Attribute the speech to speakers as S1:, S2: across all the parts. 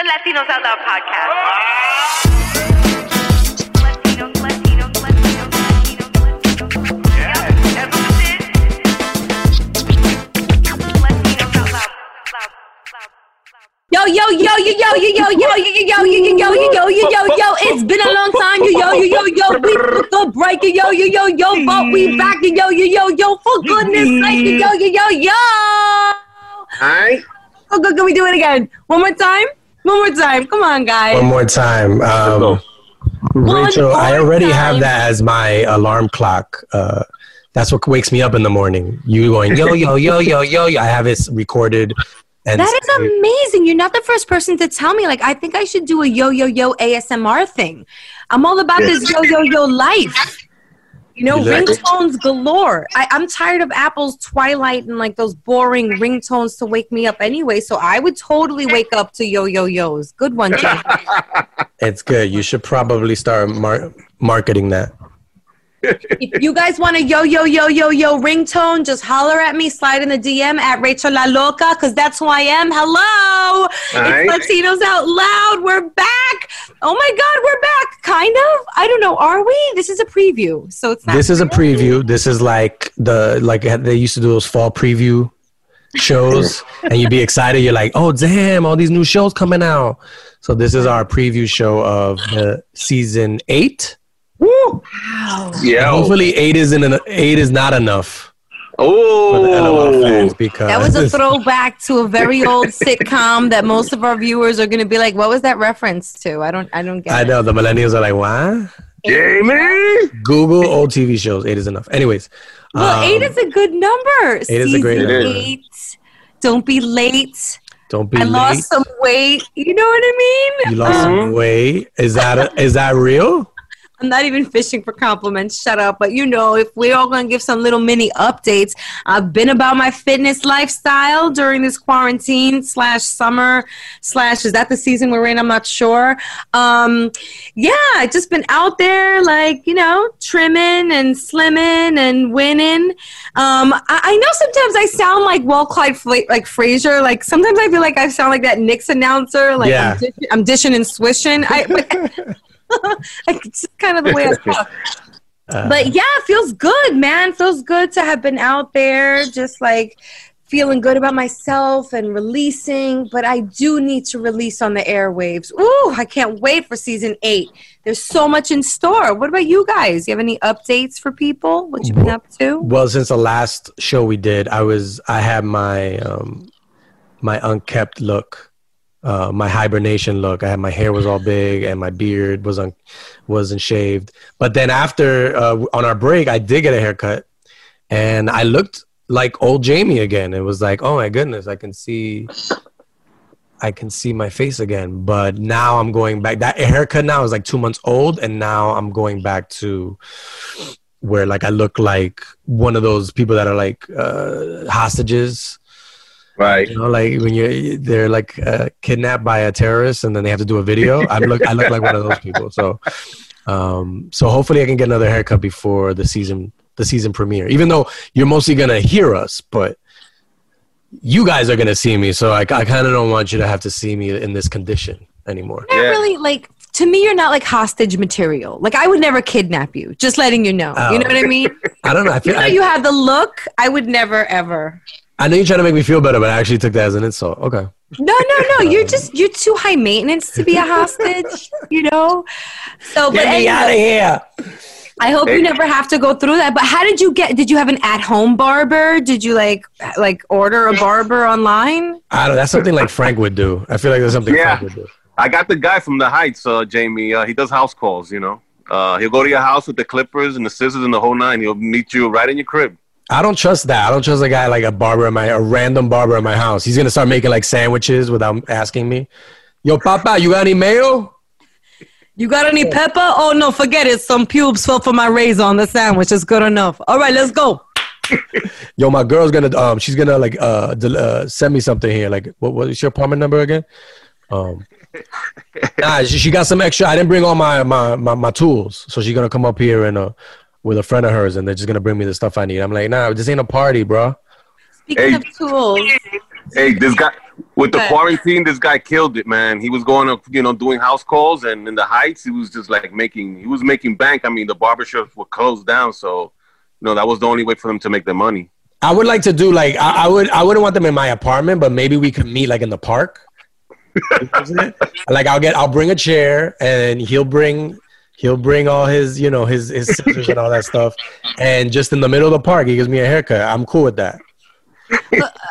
S1: The Latinos Out Loud podcast. Latinos, Latinos, Out loud.
S2: Yo, yo, yo, yo, yo, yo, yo, yo, yo, yo, yo, yo, yo, yo, yo, yo, yo, it's been a long time, yo, yo, yo, yo, yo, we took a break, yo, yo, yo, yo, but we back, yo, yo, yo, yo, for goodness sake, yo, yo, yo, yo.
S3: All right.
S2: Oh, good, can we do it again? One more time? One more time. Come on, guys.
S3: One more time. Um, Rachel, I already
S2: time.
S3: have that as my alarm clock. Uh, that's what wakes me up in the morning. You going yo yo yo yo yo. yo. I have it recorded. And
S2: That is amazing. You're not the first person to tell me. Like, I think I should do a yo yo yo ASMR thing. I'm all about this yo yo yo life. You know,
S3: like
S2: ringtones galore. I, I'm tired of Apple's Twilight and like those boring ringtones to wake me up anyway. So I would totally wake up to yo yo yo's. Good one, Jay.
S3: It's good. You should probably start mar- marketing that.
S2: If you guys want a yo yo yo yo yo ringtone, just holler at me. Slide in the DM at Rachel La Loca because that's who I am. Hello,
S4: Alright.
S2: it's Latinos Out Loud. We're back. Oh my God, we're back. Kind of. I don't know. Are we? This is a preview, so it's not.
S3: This is a preview. This is like the like they used to do those fall preview shows, and you'd be excited. You're like, oh damn, all these new shows coming out. So this is our preview show of the season eight.
S2: Wow.
S4: Yeah.
S3: Hopefully, eight isn't an, eight is not enough for the LOL fans
S4: Oh.
S3: because
S2: That was a throwback to a very old sitcom that most of our viewers are going to be like, "What was that reference to?" I don't. I don't get.
S3: I
S2: it.
S3: know the millennials are like, what?
S4: Jamie.
S3: Google old TV shows. Eight is enough. Anyways,
S2: Well,
S3: um,
S2: eight is a good number.
S3: eight is a great
S2: Season
S4: number.
S2: Eight. Don't be late.
S3: don't be
S2: I
S3: late.
S2: lost some weight. You know what I mean?
S3: you lost
S2: Um,
S3: some weight. Is that a, is that real?
S2: I'm not even fishing for compliments. Shut up. But you know, if we're all going to give some little mini updates, I've been about my fitness lifestyle during this quarantine slash summer slash is that the season we're in? I'm not sure. Um, yeah, I just been out there, like you know, trimming and slimming and winning. Um, I, I know sometimes I sound like Walt Clyde Fla- like Frazier. Like sometimes I feel like I sound like that Knicks announcer. Like
S3: Yeah.
S2: I'm, dish- I'm dishing and swishing. I, but, it's just kind of the way I talk.
S3: Uh,
S2: But yeah, it feels good, man. Feels good to have been out there, just like feeling good about myself and releasing. But I do need to release on the airwaves. Ooh, I can't wait for season eight. There's so much in store. What about you guys? You have any updates for people? What you been up to?
S3: Well, since the last show we did, I was I had my um my unkept look, uh, my hibernation look. I had my hair was all big and my beard was un, wasn't shaved. But then after uh, on our break, I did get a haircut, and I looked like old Jamie again. It was like, oh my goodness, I can see. I can see my face again, but now I'm going back. That haircut now is like two months old, and now I'm going back to where like I look like one of those people that are like uh, hostages.
S4: Right.
S3: You know, like when you they're like uh, kidnapped by a terrorist and then they have to do a video. I look I look like one of those people. So um, so hopefully I can get another haircut before the season the season premiere. Even though you're mostly gonna hear us, but you guys are gonna see me. So I, I kind of don't want you to have to see me in this condition anymore.
S2: Not
S4: Yeah.
S2: really like to me, you're not like hostage material. Like I would never kidnap you. Just letting you know. You know what I mean?
S3: I don't know. I feel.
S2: You know,
S3: I,
S2: you have the look. I would never ever.
S3: I know you're trying to make me feel better, but I actually took that as an insult. Okay.
S2: No, no, no. You're just you're too high maintenance to be a hostage. You know. So, but anyway,
S3: here.
S2: I hope you never have to go through that. But how did you get? Did you have an at-home barber? Did you like like order a barber online?
S3: I don't. That's something like Frank would do. I feel like that's something
S4: Yeah.
S3: Frank would do.
S4: I got the guy from the Heights, uh, Jamie. Uh, he does house calls. You know, uh, he'll go to your house with the clippers and the scissors and the whole nine. He'll meet you right in your crib.
S3: I don't trust that. I don't trust a guy like a barber in my a random barber in my house. He's gonna start making like sandwiches without asking me. Yo, Papa, you got any mayo?
S2: You got any pepper? Oh no, forget it. Some pubes fell for my razor on the sandwich. It's good enough. All right, let's go.
S3: Yo, my girl's gonna um, she's gonna like uh, del- uh send me something here. Like, what what's your apartment number again? Um, nah, she, she got some extra. I didn't bring all my my my, my tools, so she's gonna come up here and uh with a friend of hers, and they're just gonna bring me the stuff I need. I'm like, nah, this ain't a party, bro.
S2: Speaking
S4: Hey.
S2: of tools,
S4: Hey, this guy with the quarantine, this guy killed it, man. He was going to, you know, doing house calls, and in the Heights, he was just like making, he was making bank. I mean, the barbershops were closed down, so you know that was the only way for them to make their money.
S3: I would like to do like I, I would I wouldn't want them in my apartment, but maybe we could meet like in the park. like I'll get I'll bring a chair and he'll bring he'll bring all his you know his his scissors and all that stuff, and just in the middle of the park he gives me a haircut. I'm cool with that.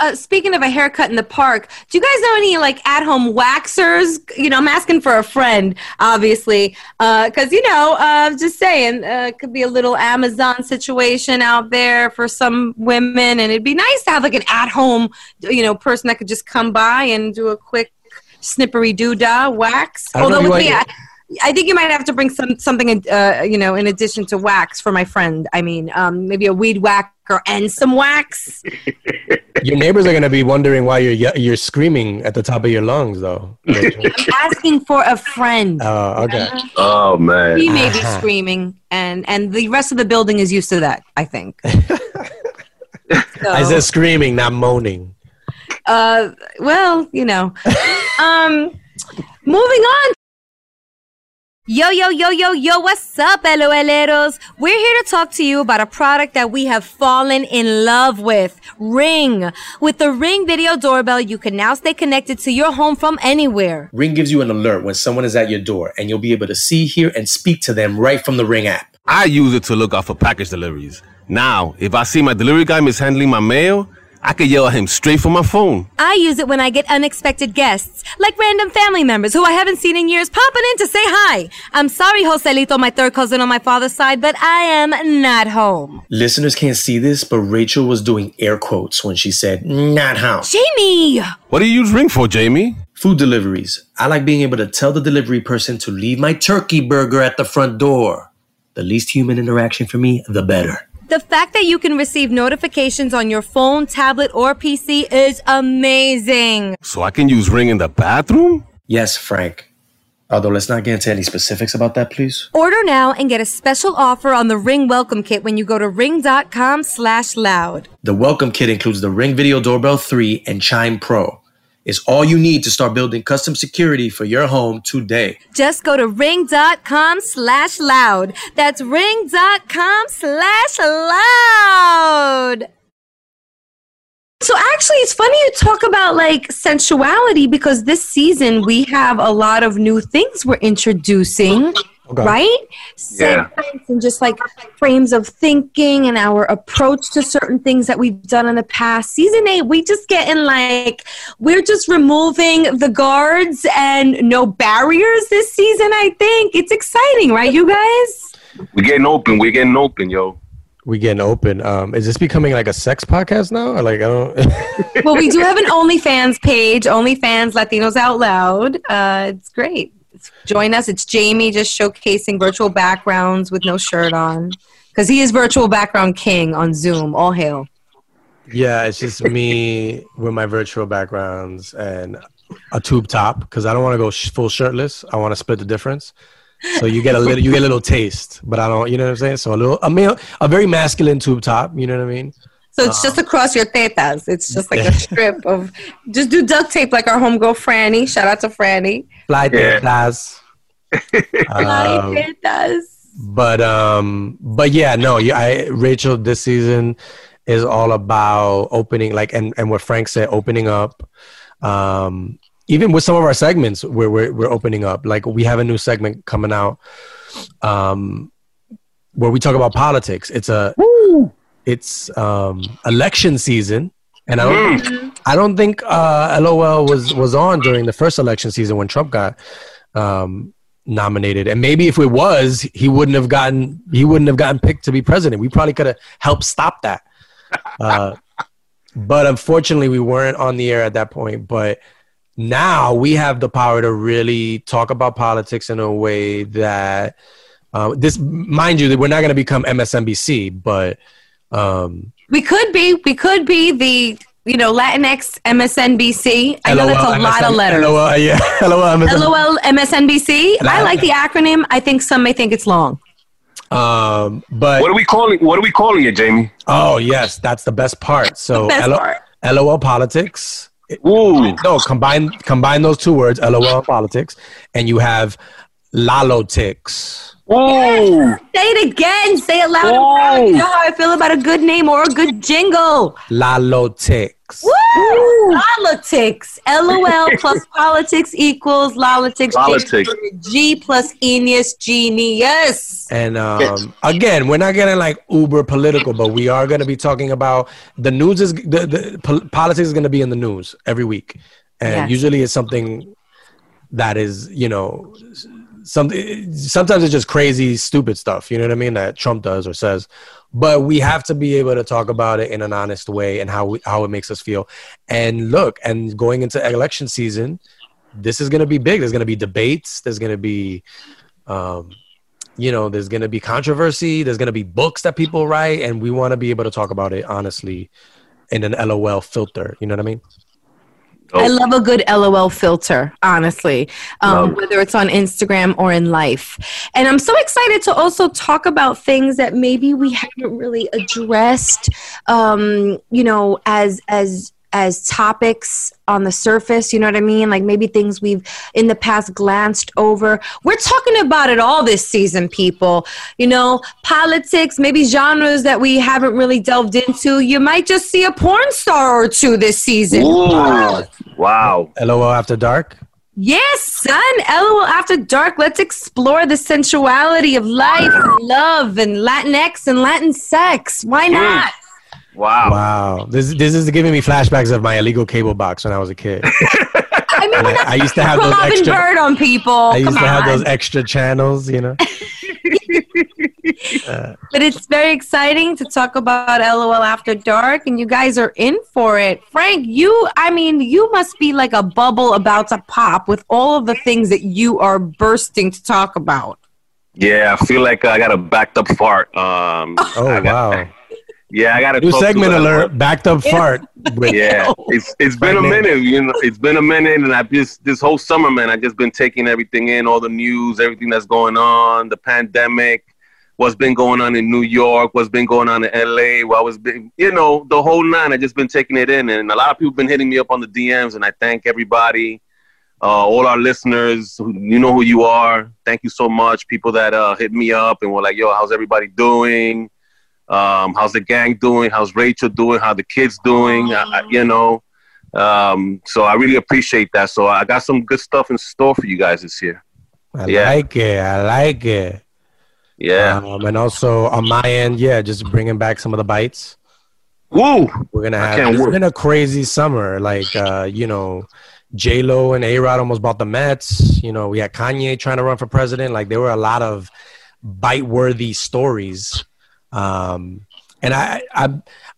S2: uh, speaking of a haircut in the park, do you guys know any like at-home waxers? You know, I'm asking for a friend, obviously, because you know, uh, just saying, uh, it could be a little Amazon situation out there for some women, and it'd be nice to have like an at-home, you know, person that could just come by and do a quick snippery doo dah wax.
S3: I don't know
S2: Although with
S3: you
S2: me, I, I think you might have to bring some something, uh, you know, in addition to wax for my friend. I mean, um, maybe a weed whacker and some wax.
S3: Your neighbors are gonna be wondering why you're you're screaming at the top of your lungs though.
S2: I'm asking for a friend.
S3: Oh, okay.
S4: Oh man,
S2: He may be
S3: Uh-huh.
S2: screaming, and and the rest of the building is used to that. I think.
S3: I said screaming, not moaning.
S2: uh, well, you know. Um, moving on. Yo, yo, yo, yo, yo, what's up, LOLeros? We're here to talk to you about a product that we have fallen in love with Ring. With the Ring video doorbell, you can now stay connected to your home from anywhere.
S5: Ring gives you an alert when someone is at your door, and you'll be able to see, hear, and speak to them right from the Ring app.
S6: I use it to look out for package deliveries. Now, if I see my delivery guy mishandling my mail, I could yell at him straight from my phone.
S2: I use it when I get unexpected guests, like random family members who I haven't seen in years popping in to say hi. I'm sorry, Joselito, my third cousin on my father's side, but I am not home.
S5: Listeners can't see this, but Rachel was doing air quotes when she said, not how.
S2: Jamie!
S6: What do you use Ring for, Jamie?
S5: Food deliveries. I like being able to tell the delivery person to leave my turkey burger at the front door. The least human interaction for me, the better.
S2: The fact that you can receive notifications on your phone, tablet, or PC is amazing.
S6: So I can use Ring in the bathroom?
S5: Yes, Frank. Although let's not get into any specifics about that, please.
S2: Order now and get a special offer on the Ring Welcome Kit when you go to ring.com slash loud.
S5: The welcome kit includes the Ring Video Doorbell 3 and Chime Pro. It's all you need to start building custom security for your home today.
S2: Just go to ring.com slash loud. That's ring.com slash loud. So actually, it's funny you talk about like sensuality because this season we have a lot of new things we're introducing,
S3: Okay.
S2: right?
S4: Yeah.
S2: Segments and just like frames of thinking and our approach to certain things that we've done in the past. Season eight, we just getting like we're just removing the guards and no barriers this season. I think it's exciting, right, you guys?
S4: we're getting open. We're getting open, yo.
S3: We getting open. Um, is this becoming like a sex podcast now? Or like I don't.
S2: well, we do have an OnlyFans page, OnlyFans Latinos Out Loud. Uh, it's great. Join us. It's Jamie just showcasing virtual backgrounds with no shirt on because he is virtual background king on Zoom. All hail.
S3: Yeah, it's just me with my virtual backgrounds and a tube top because I don't want to go sh- full shirtless. I want to split the difference. So you get a little, you get a little taste, but I don't. You know what I'm saying? So a little, a male, a very masculine tube top. You know what I mean?
S2: So it's just across your tetas. It's just like a strip of just do duct tape like our homegirl Franny. Shout out to Franny.
S3: Fly
S4: Yeah.
S3: tetas. Um,
S2: like it does.
S3: but um but yeah no yeah I, rachel this season is all about opening like and and what frank said opening up um even with some of our segments where we're, we're opening up like we have a new segment coming out um where we talk about politics it's a it's um election season. And i don't i don't think uh lol was was on during the first election season when trump got um nominated. And maybe if it was he wouldn't have gotten he wouldn't have gotten picked to be president. We probably could have helped stop that. Uh, but unfortunately we weren't on the air at that point. But now we have the power to really talk about politics in a way that uh, this mind you that we're not going to become msnbc but um
S2: We could be. We could be the you know Latinx MSNBC. I know that's a
S3: LOL,
S2: lot of letters.
S3: LOL, yeah LOL, MSN.
S2: LOL MSNBC. I like the acronym. I think some may think it's long.
S3: um but
S4: What are we calling? What are we calling it, Jamie?
S3: oh yes that's the best part so
S2: Best
S3: LO
S2: part.
S3: lol politics
S4: Ooh,
S3: No, combine combine those two words, LOL politics, and you have Lalotix.
S4: Ooh,
S2: Say it again. Say it loud and proud. You know how I feel about a good name or a good jingle.
S3: Lalotix.
S2: Woo! Politics. LOL plus politics equals Lolitics.
S4: Politics.
S2: G plus Enius Genius.
S3: And um, again, we're not getting like uber political, but we are going to be talking about the news is the, the pol- politics is going to be in the news every week, and
S2: Yes.
S3: usually it's something that is you know something. Sometimes it's just crazy, stupid stuff. You know what I mean that Trump does or says. But we have to be able to talk about it in an honest way and how we, how it makes us feel. And look, and going into election season, this is going to be big. There's going to be debates. There's going to be um, you know there's going to be controversy there's going to be books that people write and we want to be able to talk about it honestly in an lol filter you know what i mean
S2: I love a good LOL filter, honestly, um, whether it's on Instagram or in life. And I'm so excited to also talk about things that maybe we haven't really addressed, um, you know, as as as topics on the surface. You know what I mean? Like maybe things we've in the past glanced over. We're talking about it all this season, people. You know, politics, maybe genres that we haven't really delved into. You might just see a porn star or two this season.
S4: ooh, wow.
S3: lol after dark
S2: Yes, son. LOL After Dark. Let's explore the sensuality of life, and love, and Latinx and Latin sex. Why hmm. not?
S4: Wow.
S3: wow this, this is giving me flashbacks of my illegal cable box when i was a kid
S2: I mean,
S3: And I, I used to have those
S2: Robin
S3: extra
S2: Bird on people.
S3: i used
S2: Come
S3: to have those extra channels you know
S2: But it's very exciting to talk about LOL After Dark, and you guys are in for it. Frank, you, I mean, you must be like a bubble about to pop with all of the things that you are bursting to talk about.
S4: Yeah, I feel like I got a backed up fart. Um,
S3: oh
S4: I got-
S3: wow
S4: Yeah, I got a
S3: new segment alert backed up fart with,
S4: Yeah, it's it's been a minute. You know, it's been a minute, and I just this whole summer, man, I just been taking everything in, all the news, everything that's going on, the pandemic, what's been going on in New York, what's been going on in LA, what was been, you know, the whole nine. I just been taking it in, and a lot of people been hitting me up on the DMs, and I thank everybody, uh, all our listeners. You know who you are. Thank you so much, people that uh, hit me up and were like, "Yo, how's everybody doing?" Um, how's the gang doing how's rachel doing how the kids doing I, I- you know um, so i really appreciate that so i got some good stuff in store for you guys this year
S3: i
S4: Yeah.
S3: like it i like it
S4: yeah
S3: um, and also on my end yeah just bringing back some of the bites
S4: woo
S3: We're gonna have. It's been a crazy summer. Like uh, you know, J Lo and A Rod almost bought the Mets. You know, we had Kanye trying to run for president. Like there were a lot of bite-worthy stories. Um, and I, I,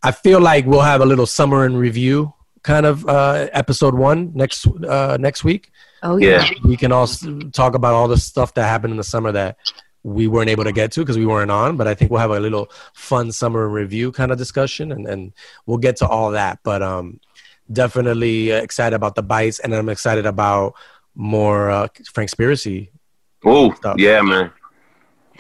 S3: I feel like we'll have a little summer in review kind of uh, episode one next uh, next week.
S2: Oh,
S4: yeah
S3: We can also talk about all the stuff that happened in the summer that we weren't able to get to because we weren't on. But I think we'll have a little fun summer review kind of discussion, and, and we'll get to all that. But um, definitely excited about the bites, and I'm excited about more uh, Frank Spiracy.
S4: oh yeah man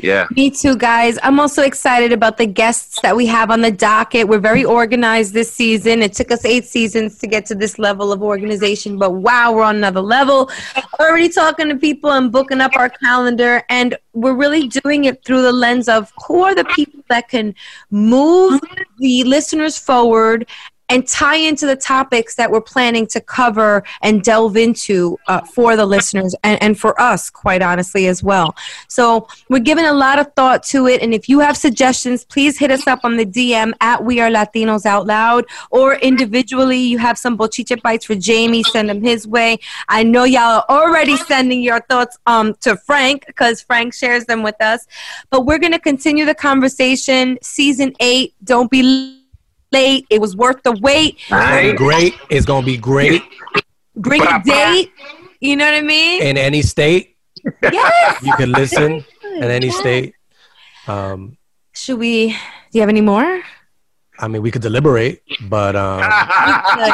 S4: Yeah.
S2: Me too, guys. I'm also excited about the guests that we have on the docket. We're very organized this season. It took us eight seasons to get to this level of organization, but wow, we're on another level. Already talking to people and booking up our calendar, and we're really doing it through the lens of who are the people that can move the listeners forward and tie into the topics that we're planning to cover and delve into uh, for the listeners and, and for us, quite honestly, as well. So we're giving a lot of thought to it. And if you have suggestions, please hit us up on the DM at We Are Latinos Out Loud or individually. You have some bochinche bites for Jamie, send them his way. I know y'all are already sending your thoughts um, to Frank because Frank shares them with us. But we're going to continue the conversation. Season eight, don't be late. It was worth the wait.
S4: Nice.
S3: Great. It's gonna be great
S2: Bring a date. You know what I mean?
S3: in any state.
S2: Yes.
S3: You can listen in any state. Um,
S2: Should we? Do you have any more?
S3: I mean, we could deliberate, but um,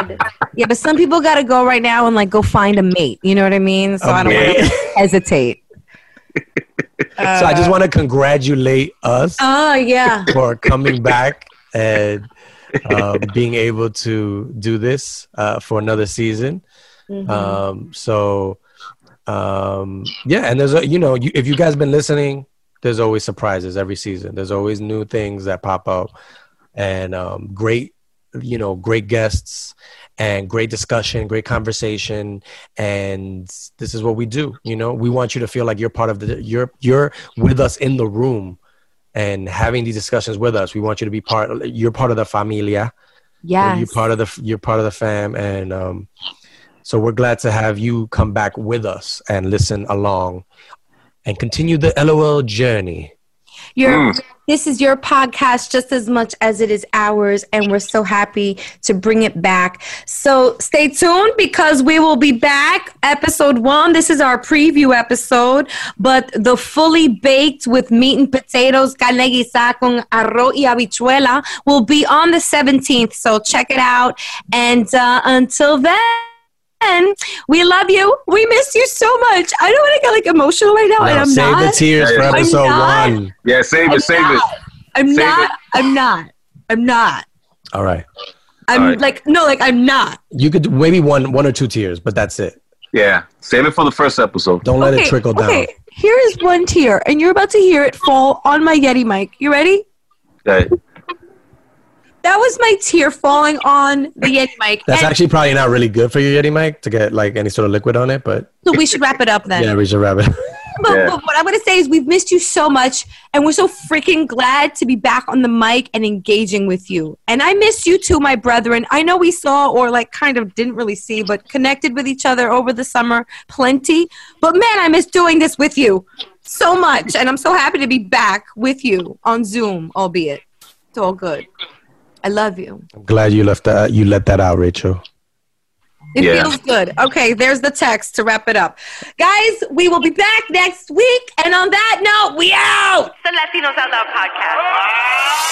S2: Good. Yeah, but some people got to go right now and like go find a mate. You know what I mean? So I don't want to hesitate.
S3: so I just want to congratulate us
S2: Oh yeah.
S3: for coming back and um, being able to do this uh, for another season.
S2: Mhm.
S3: Um, so um, yeah, and there's a you know you, if you guys been listening, there's always surprises every season. There's always new things that pop up, and um, great you know great guests and great discussion, great conversation, and this is what we do. You know, we want you to feel like you're part of the you're you're with us in the room and having these discussions with us. We want you to be part. You're part of the familia.
S2: Yeah.
S3: You're part of the you're part of the fam, and um, so we're glad to have you come back with us and listen along, and continue the LOL journey.
S2: Your this is your podcast just as much as it is ours, and we're so happy to bring it back. So stay tuned because we will be back. Episode one. This is our preview episode, but the fully baked with meat and potatoes, carne guisada con arroz y habichuela, will be on the 17th. So check it out. And uh, until then. We love you. We miss you so much. I don't want to get like emotional right now, and I'm
S3: save
S2: not.
S3: the tears for
S4: I'm
S3: episode
S2: not.
S3: one.
S4: Yeah, save
S2: I'm
S4: it, save it.
S2: I'm
S4: Save
S2: not.
S4: it.
S2: I'm not. I'm not.
S3: All right,
S2: I'm
S4: All right.
S2: like no, like I'm not.
S3: you could do maybe one one or two tears, but that's it.
S4: Yeah, save it for the first episode.
S3: Don't let
S2: okay,
S3: it trickle down.
S2: Okay, here is one tear, and you're about to hear it fall on my Yeti mic. You ready?
S4: Okay.
S2: That was my tear falling on the Yeti mic.
S3: That's
S2: And
S3: actually probably not really good for your Yeti mic to get like any sort of liquid on it, but
S2: so we should wrap it up then.
S3: yeah, we should wrap it.
S2: But,
S4: Yeah.
S2: but what I'm going to say is we've missed you so much, and we're so freaking glad to be back on the mic and engaging with you. And I miss you too, my brethren. I know we saw or like kind of didn't really see, but connected with each other over the summer plenty. But man, I miss doing this with you so much, and I'm so happy to be back with you on Zoom, albeit it's all good. I love you.
S3: I'm glad you left that you let that out, Rachel.
S2: It
S4: Yeah.
S2: feels good. Okay, there's the text to wrap it up. Guys, we will be back next week. And on that note, we out.
S1: The Latinos Out Loud podcast.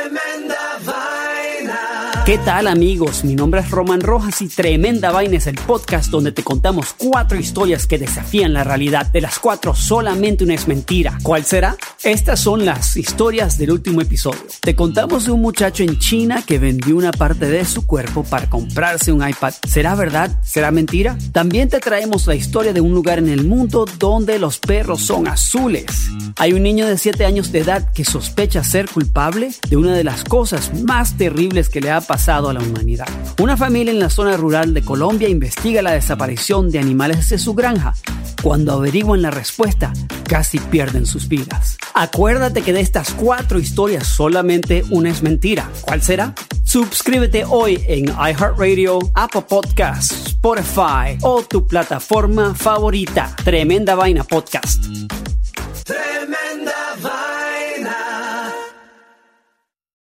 S7: ¿Qué tal amigos? Mi nombre es Roman Rojas y Tremenda Vaina es el podcast donde te contamos cuatro historias que desafían la realidad. De las cuatro, solamente una es mentira. ¿Cuál será? Estas son las historias del último episodio. Te contamos de un muchacho en China que vendió una parte de su cuerpo para comprarse un iPad. ¿Será verdad? ¿Será mentira? También te traemos la historia de un lugar en el mundo donde los perros son azules. Hay un niño de 7 años de edad que sospecha ser culpable de una de las cosas más terribles que le ha pasado a la humanidad. Una familia en la zona rural de Colombia investiga la desaparición de animales de su granja. cuando averiguan la respuesta, casi pierden sus vidas. Acuérdate que de estas cuatro historias solamente una es mentira. ¿Cuál será? Suscríbete hoy en iHeartRadio, Apple Podcasts, Spotify o tu plataforma favorita. Tremenda Vaina Podcast.